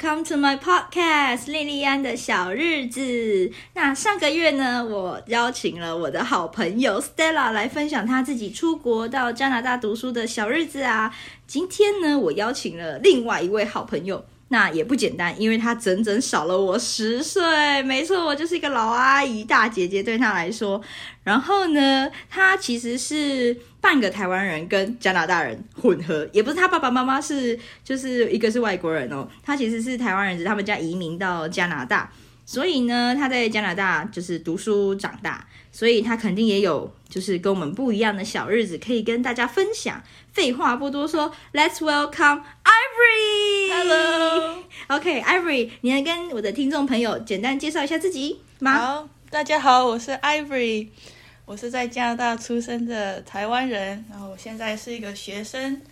Come to my podcast，莉莉安的小日子。那上个月呢，我邀请了我的好朋友 Stella 来分享她自己出国到加拿大读书的小日子啊。今天呢，我邀请了另外一位好朋友。那也不简单，因为他整整少了我十岁。没错，我就是一个老阿姨、大姐姐对他来说。然后呢，他其实是半个台湾人跟加拿大人混合，也不是他爸爸妈妈是，就是一个是外国人哦。他其实是台湾人，是他们家移民到加拿大。所以呢，他在加拿大就是读书长大，所以他肯定也有就是跟我们不一样的小日子可以跟大家分享。废话不多说，Let's welcome Ivory。Hello，OK，Ivory，你来跟我的听众朋友简单介绍一下自己吗？好，大家好，我是 Ivory，我是在加拿大出生的台湾人，然后我现在是一个学生。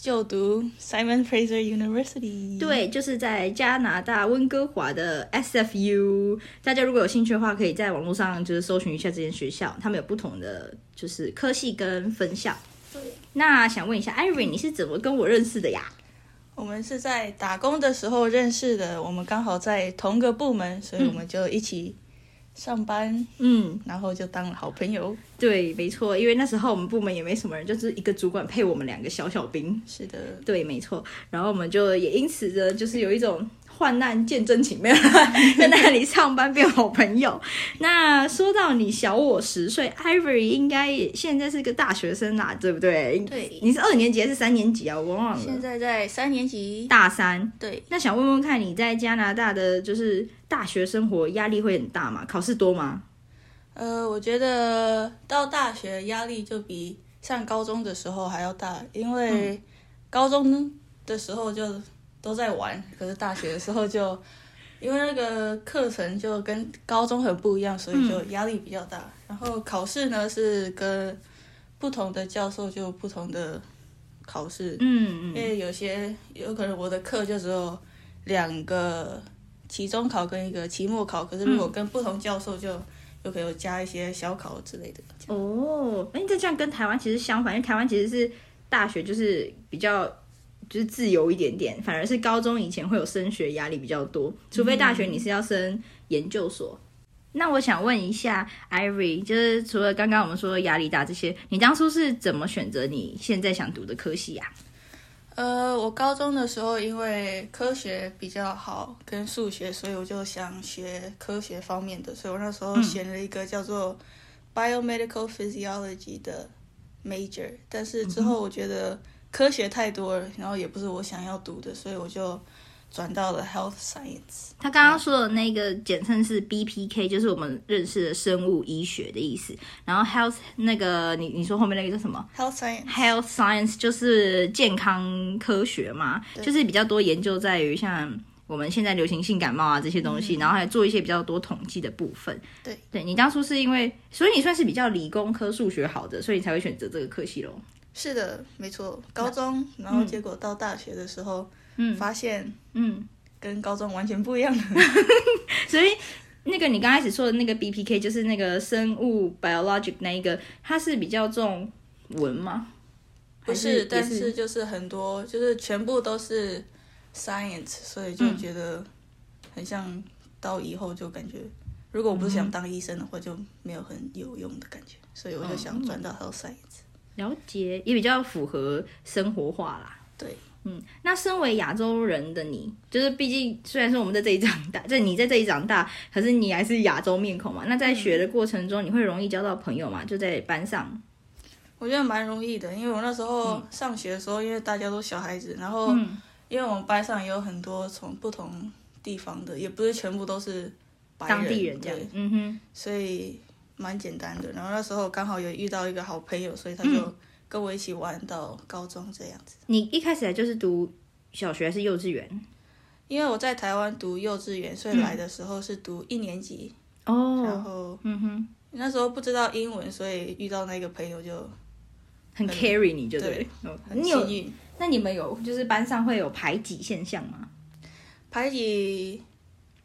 就读 Simon Fraser University，对，就是在加拿大温哥华的 SFU。大家如果有兴趣的话，可以在网络上就是搜寻一下这间学校，他们有不同的就是科系跟分校。对，那想问一下，Irene，你是怎么跟我认识的呀？我们是在打工的时候认识的，我们刚好在同个部门，所以我们就一起。上班，嗯，然后就当了好朋友。对，没错，因为那时候我们部门也没什么人，就是一个主管配我们两个小小兵。是的，对，没错。然后我们就也因此的，就是有一种。患难见真情，没有在那里上班变好朋友。那说到你小我十岁，Ivory 应该也现在是个大学生啦，对不对？对，你是二年级还是三年级啊？我忘了。现在在三年级，大三。对，那想问问看你在加拿大的就是大学生活压力会很大吗？考试多吗？呃，我觉得到大学压力就比上高中的时候还要大，因为高中的时候就。都在玩，可是大学的时候就因为那个课程就跟高中很不一样，所以就压力比较大。嗯、然后考试呢是跟不同的教授就不同的考试，嗯嗯，因为有些有可能我的课就只有两个期中考跟一个期末考，可是如果跟不同教授就就可能有加一些小考之类的。哦，那这样跟台湾其实相反，因为台湾其实是大学就是比较。就是自由一点点，反而是高中以前会有升学压力比较多，除非大学你是要升研究所。嗯、那我想问一下，Ivory，就是除了刚刚我们说的压力大这些，你当初是怎么选择你现在想读的科系呀？呃，我高中的时候因为科学比较好，跟数学，所以我就想学科学方面的，所以我那时候选了一个叫做 Biomedical Physiology 的 major，但是之后我觉得。科学太多了，然后也不是我想要读的，所以我就转到了 Health Science。他刚刚说的那个简称是 BPK，就是我们认识的生物医学的意思。然后 Health 那个你你说后面那个叫什么？Health Science。Health Science 就是健康科学嘛，就是比较多研究在于像我们现在流行性感冒啊这些东西，嗯、然后还做一些比较多统计的部分。对，对你当初是因为，所以你算是比较理工科数学好的，所以你才会选择这个科系喽。是的，没错。高中，然后结果到大学的时候，嗯，发现，嗯，跟高中完全不一样。所以，那个你刚开始说的那个 BPK，就是那个生物 biologic 那一个，它是比较重文吗？不是，是但是就是很多，就是全部都是 science，所以就觉得很像到以后就感觉，如果我不是想当医生的话，就没有很有用的感觉，所以我就想转到 health science。了解，也比较符合生活化啦。对，嗯，那身为亚洲人的你，就是毕竟虽然说我们在这里长大，就你在这里长大，可是你还是亚洲面孔嘛。那在学的过程中，你会容易交到朋友嘛？就在班上，我觉得蛮容易的，因为我那时候上学的时候，因为大家都小孩子，然后因为我们班上也有很多从不同地方的，也不是全部都是白人，当地人这样，嗯哼，所以。蛮简单的，然后那时候刚好有遇到一个好朋友，所以他就跟我一起玩到高中这样子。嗯、你一开始来就是读小学还是幼稚园？因为我在台湾读幼稚园，所以来的时候是读一年级。哦、嗯。然后，嗯哼，那时候不知道英文，所以遇到那个朋友就很，很 carry 你就对，对，很幸运。那你们有就是班上会有排挤现象吗？排挤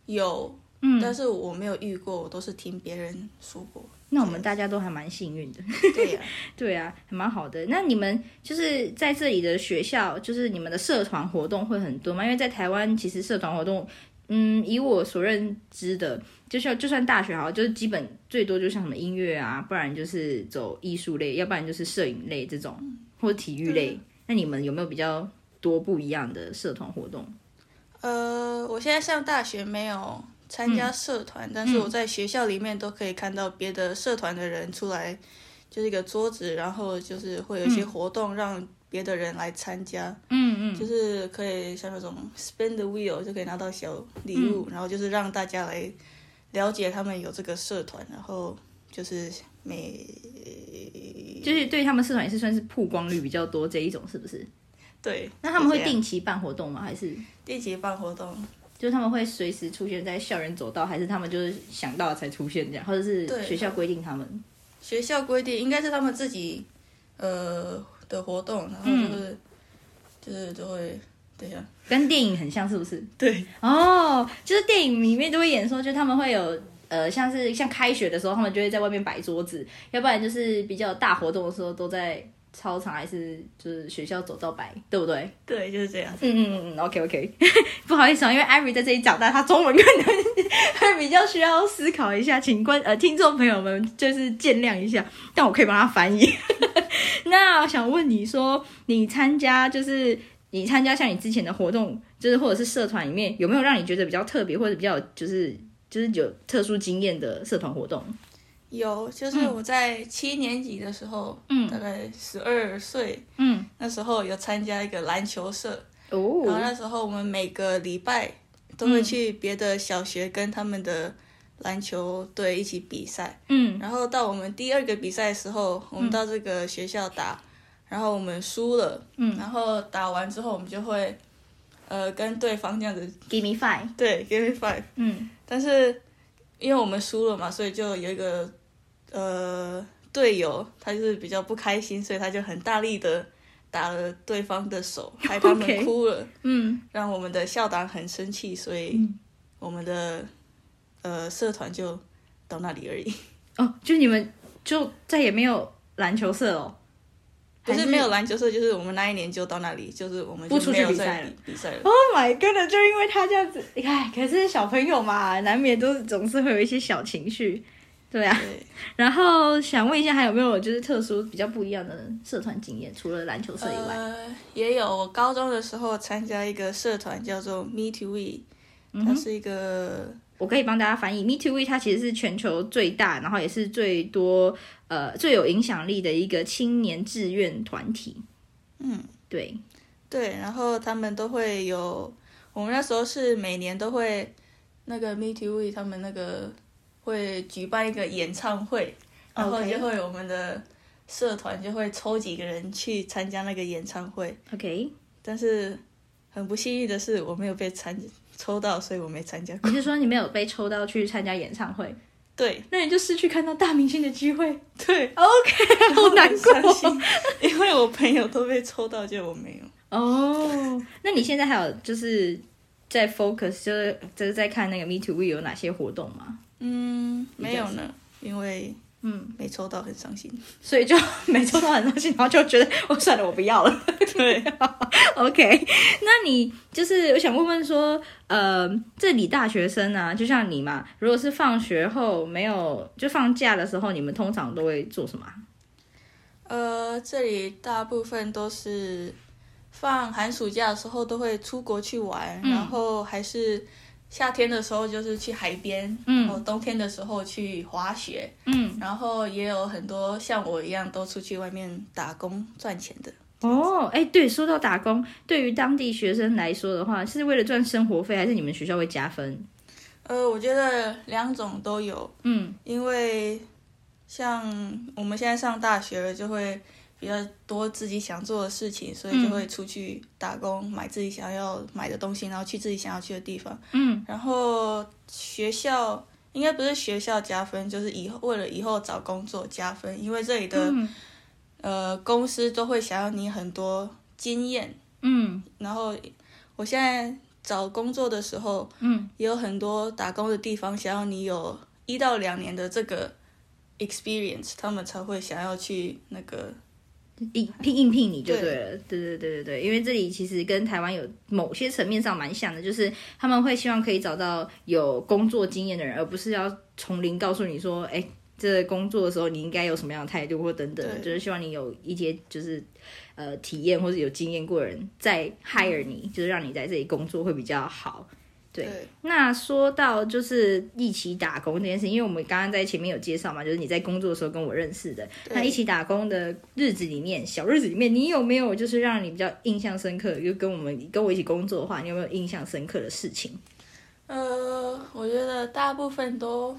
有。嗯，但是我没有遇过，我都是听别人说过。那我们大家都还蛮幸运的。对呀、啊，对啊，还蛮好的。那你们就是在这里的学校，就是你们的社团活动会很多吗？因为在台湾，其实社团活动，嗯，以我所认知的，就像就算大学好，就是基本最多就像什么音乐啊，不然就是走艺术类，要不然就是摄影类这种，或者体育类。那你们有没有比较多不一样的社团活动？呃，我现在上大学没有参加社团，嗯，但是我在学校里面都可以看到别的社团的人出来，就是一个桌子，然后就是会有一些活动让别的人来参加。嗯嗯，就是可以像那种 spin the wheel 就可以拿到小礼物，嗯，然后就是让大家来了解他们有这个社团，然后就是每就是对他们社团也是算是曝光率比较多这一种，是不是？对，那他们会定期办活动吗？还是定期办活动？就是他们会随时出现在校园走道，还是他们就是想到了才出现这样，或者是学校规定他们？学校规定应该是他们自己呃的活动，然后就是、嗯、就是就会等一下，跟电影很像，是不是？对哦，就是电影里面都会演说，就他们会有呃，像是像开学的时候，他们就会在外面摆桌子，要不然就是比较大活动的时候都在。操场还是就是学校走到白，对不对？对，就是这样。嗯嗯嗯，OK OK，不好意思啊，因为 Ivy 在这里长大，他中文可能会比较需要思考一下，请观呃听众朋友们就是见谅一下，但我可以帮他翻译。那我想问你说，你参加就是你参加像你之前的活动，就是或者是社团里面有没有让你觉得比较特别或者比较就是就是有特殊经验的社团活动？有，就是我在七年级的时候，嗯，大概十二岁，嗯，那时候有参加一个篮球社，哦，然后那时候我们每个礼拜都会去别的小学跟他们的篮球队一起比赛，嗯，然后到我们第二个比赛的时候，我们到这个学校打，然后我们输了，嗯，然后打完之后我们就会，呃，跟对方这样子，give me five，对，give me five，嗯，但是因为我们输了嘛，所以就有一个。呃，队友他就是比较不开心，所以他就很大力的打了对方的手，害他们 哭了。嗯，让我们的校长很生气，所以我们的呃社团就到那里而已。哦，就你们就再也没有篮球社哦？不是没有篮球社，就是我们那一年就到那里，就是我们就不出去比赛了。比赛了。Oh my god！就因为他这样子，你看，可是小朋友嘛，难免都总是会有一些小情绪。对啊对，然后想问一下，还有没有就是特殊比较不一样的社团经验？除了篮球社以外，呃，也有。我高中的时候参加一个社团叫做 Me to We，它是一个，我可以帮大家翻译。Me to We 它其实是全球最大，然后也是最多呃最有影响力的一个青年志愿团体。嗯，对对，然后他们都会有，我们那时候是每年都会那个 Me to We 他们那个。会举办一个演唱会，然后就会我们的社团就会抽几个人去参加那个演唱会。OK，但是很不幸运的是我没有被参抽到，所以我没参加过。你是说你没有被抽到去参加演唱会？对，那你就失去看到大明星的机会。对，OK，好难过，因为我朋友都被抽到，就我没有。哦、oh，那你现在还有就是在 focus，就是就是在看那个 Me Too We 有哪些活动吗？嗯，没有呢，因为嗯没抽到，很伤心，所以就没抽到很伤心，然后就觉得我算了，我不要了。对，OK，那你就是我想问问说，呃，这里大学生啊，就像你嘛，如果是放学后没有就放假的时候，你们通常都会做什么？呃，这里大部分都是放寒暑假的时候都会出国去玩，嗯、然后还是。夏天的时候就是去海边，嗯，然后冬天的时候去滑雪，嗯，然后也有很多像我一样都出去外面打工赚钱的。哦，哎，对，说到打工，对于当地学生来说的话，是为了赚生活费，还是你们学校会加分？呃，我觉得两种都有，嗯，因为像我们现在上大学了，就会。比较多自己想做的事情，所以就会出去打工，嗯、买自己想要买的东西，然后去自己想要去的地方。嗯，然后学校应该不是学校加分，就是以后为了以后找工作加分，因为这里的、嗯、呃公司都会想要你很多经验。嗯，然后我现在找工作的时候，嗯，也有很多打工的地方想要你有一到两年的这个 experience，他们才会想要去那个应聘应聘你就对了，对对对对对，因为这里其实跟台湾有某些层面上蛮像的，就是他们会希望可以找到有工作经验的人，而不是要从零告诉你说，哎。这工作的时候，你应该有什么样的态度，或等等，就是希望你有一些就是呃体验或者有经验过的人再 hire 你，就是让你在这里工作会比较好。对，对。那说到就是一起打工这件事，因为我们刚刚在前面有介绍嘛，就是你在工作的时候跟我认识的，那一起打工的日子里面，小日子里面，你有没有就是让你比较印象深刻？就跟我们跟我一起工作的话，你有没有印象深刻的事情？呃，我觉得大部分都。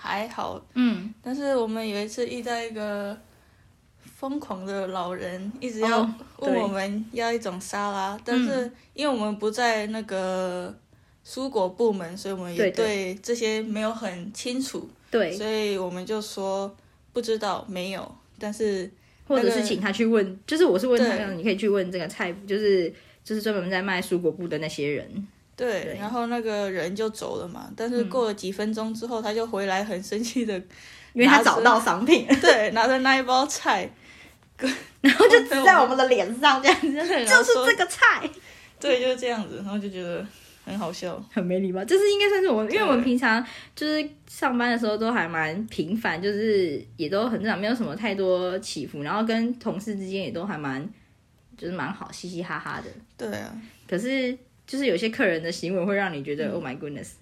还好，嗯，但是我们有一次遇到一个疯狂的老人，一直要问我们要一种沙拉，哦、但是因为我们不在那个蔬果部门，所以我们也对这些没有很清楚，对，所以我们就说不知道，没有，但是、那个、或者是请他去问，就是我是问他，你可以去问这个菜，就是就是专门在卖蔬果部的那些人。对，对，然后那个人就走了嘛。但是过了几分钟之后，嗯、他就回来，很生气的，因为他找到商品，对，拿着那一包菜，然后就指在我们的脸上，这样子，就是这个菜，对，就是这样子，然后就觉得很好笑，很没礼貌。这是应该算是我们，因为我们平常就是上班的时候都还蛮平凡，就是也都很正常，没有什么太多起伏，然后跟同事之间也都还蛮，就是蛮好，嘻嘻哈哈的。对啊，可是。就是有些客人的行为会让你觉得、嗯、，Oh my goodness！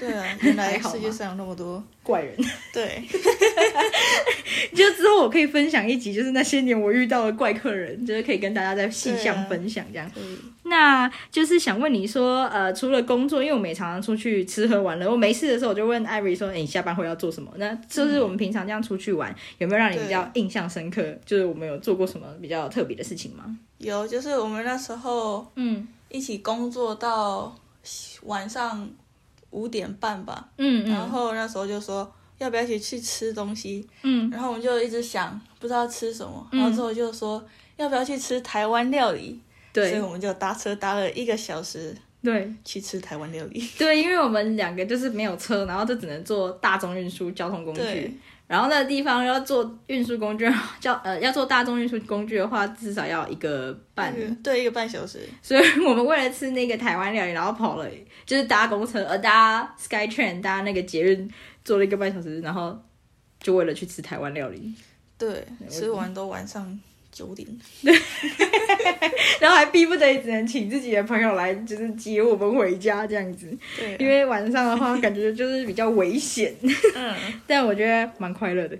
对啊，原来世界上有那么多怪人。对，就我可以分享一集，就是那些年我遇到的怪客人，就是可以跟大家再细项分享这样。那就是想问你说，呃，除了工作，因为我们也常常出去吃喝玩乐，我没事的时候我就问 Ivory 说，哎、欸，你下班后要做什么？那就是我们平常这样出去玩，有没有让你比较印象深刻？就是我们有做过什么比较特别的事情吗？有，就是我们那时候，嗯。一起工作到晚上五点半吧，嗯，嗯，然后那时候就说要不要一起去吃东西，嗯，然后我们就一直想不知道吃什么，嗯、然后之后就说要不要去吃台湾料理，对，所以我们就搭车搭了一个小时，对，去吃台湾料理，对，因为我们两个就是没有车，然后就只能坐大众运输交通工具。然后那个地方要坐运输工具，叫呃要坐大众运输工具的话，至少要一个半，对，一个半小时。所以我们为了吃那个台湾料理，然后跑了，就是搭公车，呃搭 SkyTrain，搭那个捷运，坐了一个半小时，然后就为了去吃台湾料理。对，吃完都晚上。九点，然后还逼不得已只能请自己的朋友来，就是接我们回家这样子。对、啊，因为晚上的话感觉就是比较危险。嗯，但我觉得蛮快乐的，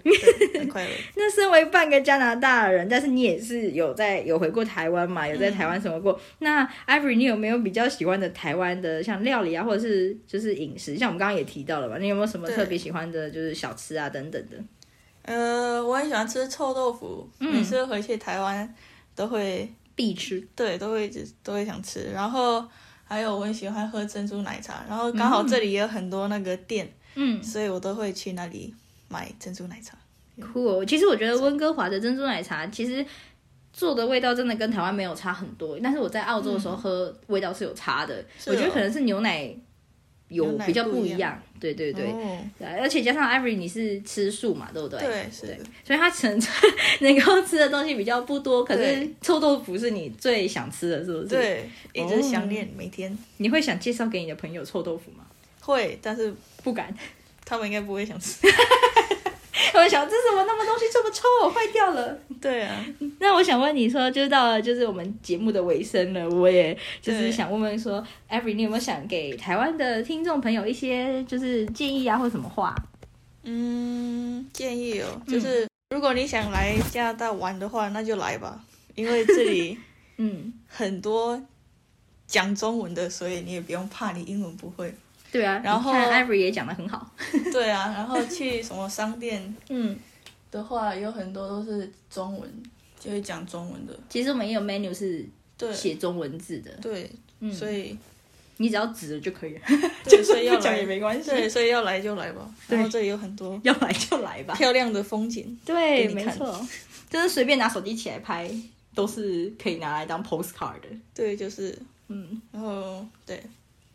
很快乐。那身为半个加拿大人，但是你也是有在有回过台湾嘛？有在台湾生活过。嗯、那 Ivory，你有没有比较喜欢的台湾的像料理啊，或者是就是饮食？像我们刚刚也提到了吧？你有没有什么特别喜欢的，就是小吃啊等等的？呃，我很喜欢吃臭豆腐，嗯、每次回去台湾都会必吃，对，都会都会想吃。然后还有我很喜欢喝珍珠奶茶，然后刚好这里也有很多那个店，嗯，所以我都会去那里买珍珠奶茶。酷哦，其实我觉得温哥华的珍珠奶茶其实做的味道真的跟台湾没有差很多，但是我在澳洲的时候喝味道是有差的，嗯、我觉得可能是牛奶。有比较不一样，对对对，对，而且加上 Ivory 你是吃素嘛，对不对？对。所以他可能能够吃的东西比较不多，可是臭豆腐是你最想吃的，是不是？对，一直想念每天。你会想介绍给你的朋友臭豆腐吗？会，但是不敢，他们应该不会想吃。我想这是什么那么东西这么臭，坏掉了。对啊，那我想问你说，就到了就是我们节目的尾声了，我也就是想问问说，Every 你有没有想给台湾的听众朋友一些就是建议啊，或什么话？嗯，建议哦，就是如果你想来加拿大玩的话，那就来吧，因为这里 嗯很多讲中文的，所以你也不用怕你英文不会。对啊，然后 Ivory 也讲的很好。对啊，然后去什么商店，嗯，的话有很多都是中文，就会讲中文的。其实我们也有 menu 是写中文字的。对，嗯，所以你只要指了就可以了，就所以要讲也没关系。对，所以要来就来吧。然后这里有很多要来就来吧，漂亮的风景。对，没错，就是随便拿手机起来拍，都是可以拿来当 postcard 的。对，就是嗯，然后对。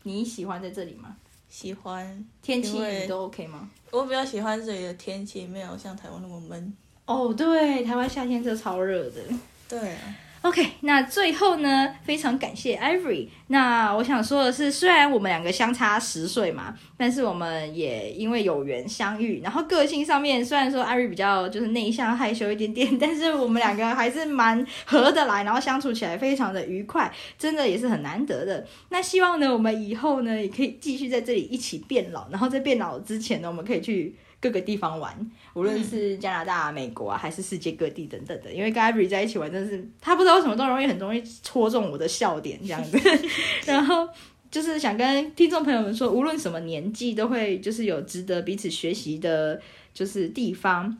你喜欢在这里吗？喜欢。天气你都 OK 吗？我比较喜欢这里的天气，没有像台湾那么闷。哦，对，台湾夏天是超热的。对啊。OK，那最后呢，非常感谢 Ivory。那我想说的是，虽然我们两个相差十岁嘛，但是我们也因为有缘相遇。然后个性上面，虽然说 Ivory 比较就是内向害羞一点点，但是我们两个还是蛮合得来，然后相处起来非常的愉快，真的也是很难得的。那希望呢，我们以后呢，也可以继续在这里一起变老。然后在变老之前呢，我们可以去。各个地方玩，无论是加拿大、美国啊，还是世界各地等等的。因为跟 Ivory 在一起玩，真的是他不知道为什么都容易很容易戳中我的笑点这样子。然后就是想跟听众朋友们说，无论什么年纪，都会就是有值得彼此学习的，就是地方。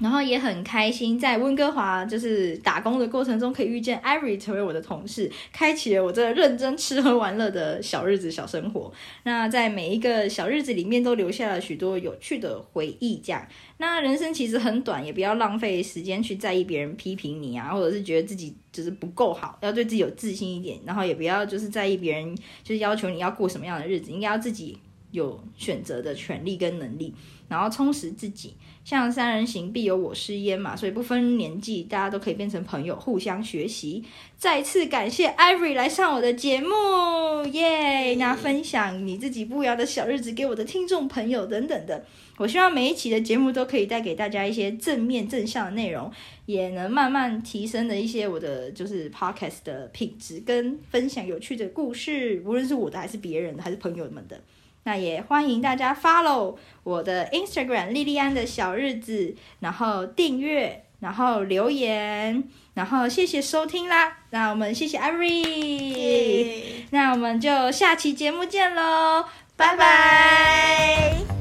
然后也很开心，在温哥华就是打工的过程中，可以遇见 Ivory 成为我的同事，开启了我这认真吃喝玩乐的小日子、小生活。那在每一个小日子里面，都留下了许多有趣的回忆。这样，那人生其实很短，也不要浪费时间去在意别人批评你啊，或者是觉得自己就是不够好，要对自己有自信一点。然后也不要就是在意别人就是要求你要过什么样的日子，应该要自己有选择的权利跟能力，然后充实自己。像三人行必有我师焉嘛，所以不分年纪，大家都可以变成朋友，互相学习。再次感谢 Ivory 来上我的节目，耶！那分享你自己不一样的小日子给我的听众朋友等等的，我希望每一期的节目都可以带给大家一些正面正向的内容，也能慢慢提升的一些我的就是 Podcast 的品质，跟分享有趣的故事，无论是我的还是别人的，还是朋友们的。那也欢迎大家 follow 我的 Instagram 莉莉安的小日子，然后订阅，然后留言，然后谢谢收听啦。那我们谢谢 Ivory，那我们就下期节目见喽，拜拜。